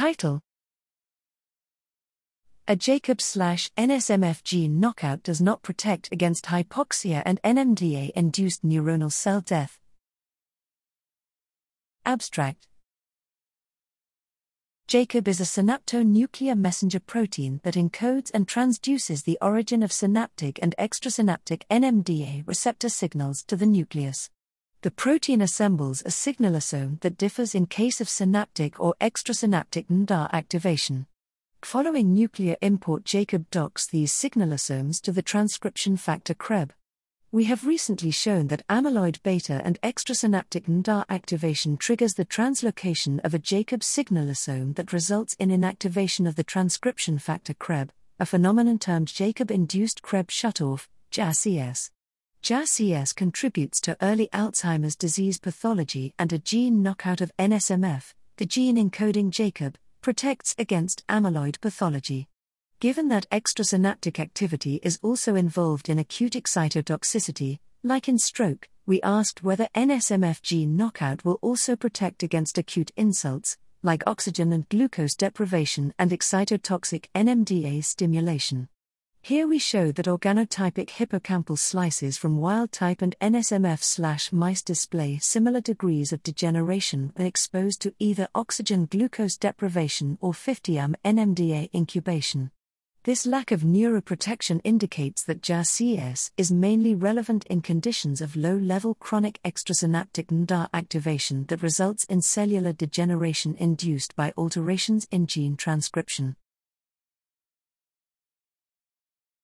Title A Jacob slash NSMF gene knockout does not protect against hypoxia and NMDA induced neuronal cell death. Abstract Jacob is a synaptonuclear messenger protein that encodes and transduces the origin of synaptic and extrasynaptic NMDA receptor signals to the nucleus. The protein assembles a signalosome that differs in case of synaptic or extrasynaptic NMDA activation. Following nuclear import, Jacob docks these signalosomes to the transcription factor CREB. We have recently shown that amyloid beta and extrasynaptic NMDA activation triggers the translocation of a Jacob signalosome that results in inactivation of the transcription factor CREB, a phenomenon termed Jacob induced CREB shutoff, JACS. JACS contributes to early Alzheimer's disease pathology and a gene knockout of NSMF, the gene encoding Jacob, protects against amyloid pathology. Given that extrasynaptic activity is also involved in acute excitotoxicity, like in stroke, we asked whether NSMF gene knockout will also protect against acute insults, like oxygen and glucose deprivation and excitotoxic NMDA stimulation. Here we show that organotypic hippocampal slices from wild type and NSMF mice display similar degrees of degeneration when exposed to either oxygen glucose deprivation or 50 um NMDA incubation. This lack of neuroprotection indicates that JACS is mainly relevant in conditions of low level chronic extrasynaptic NMDA activation that results in cellular degeneration induced by alterations in gene transcription.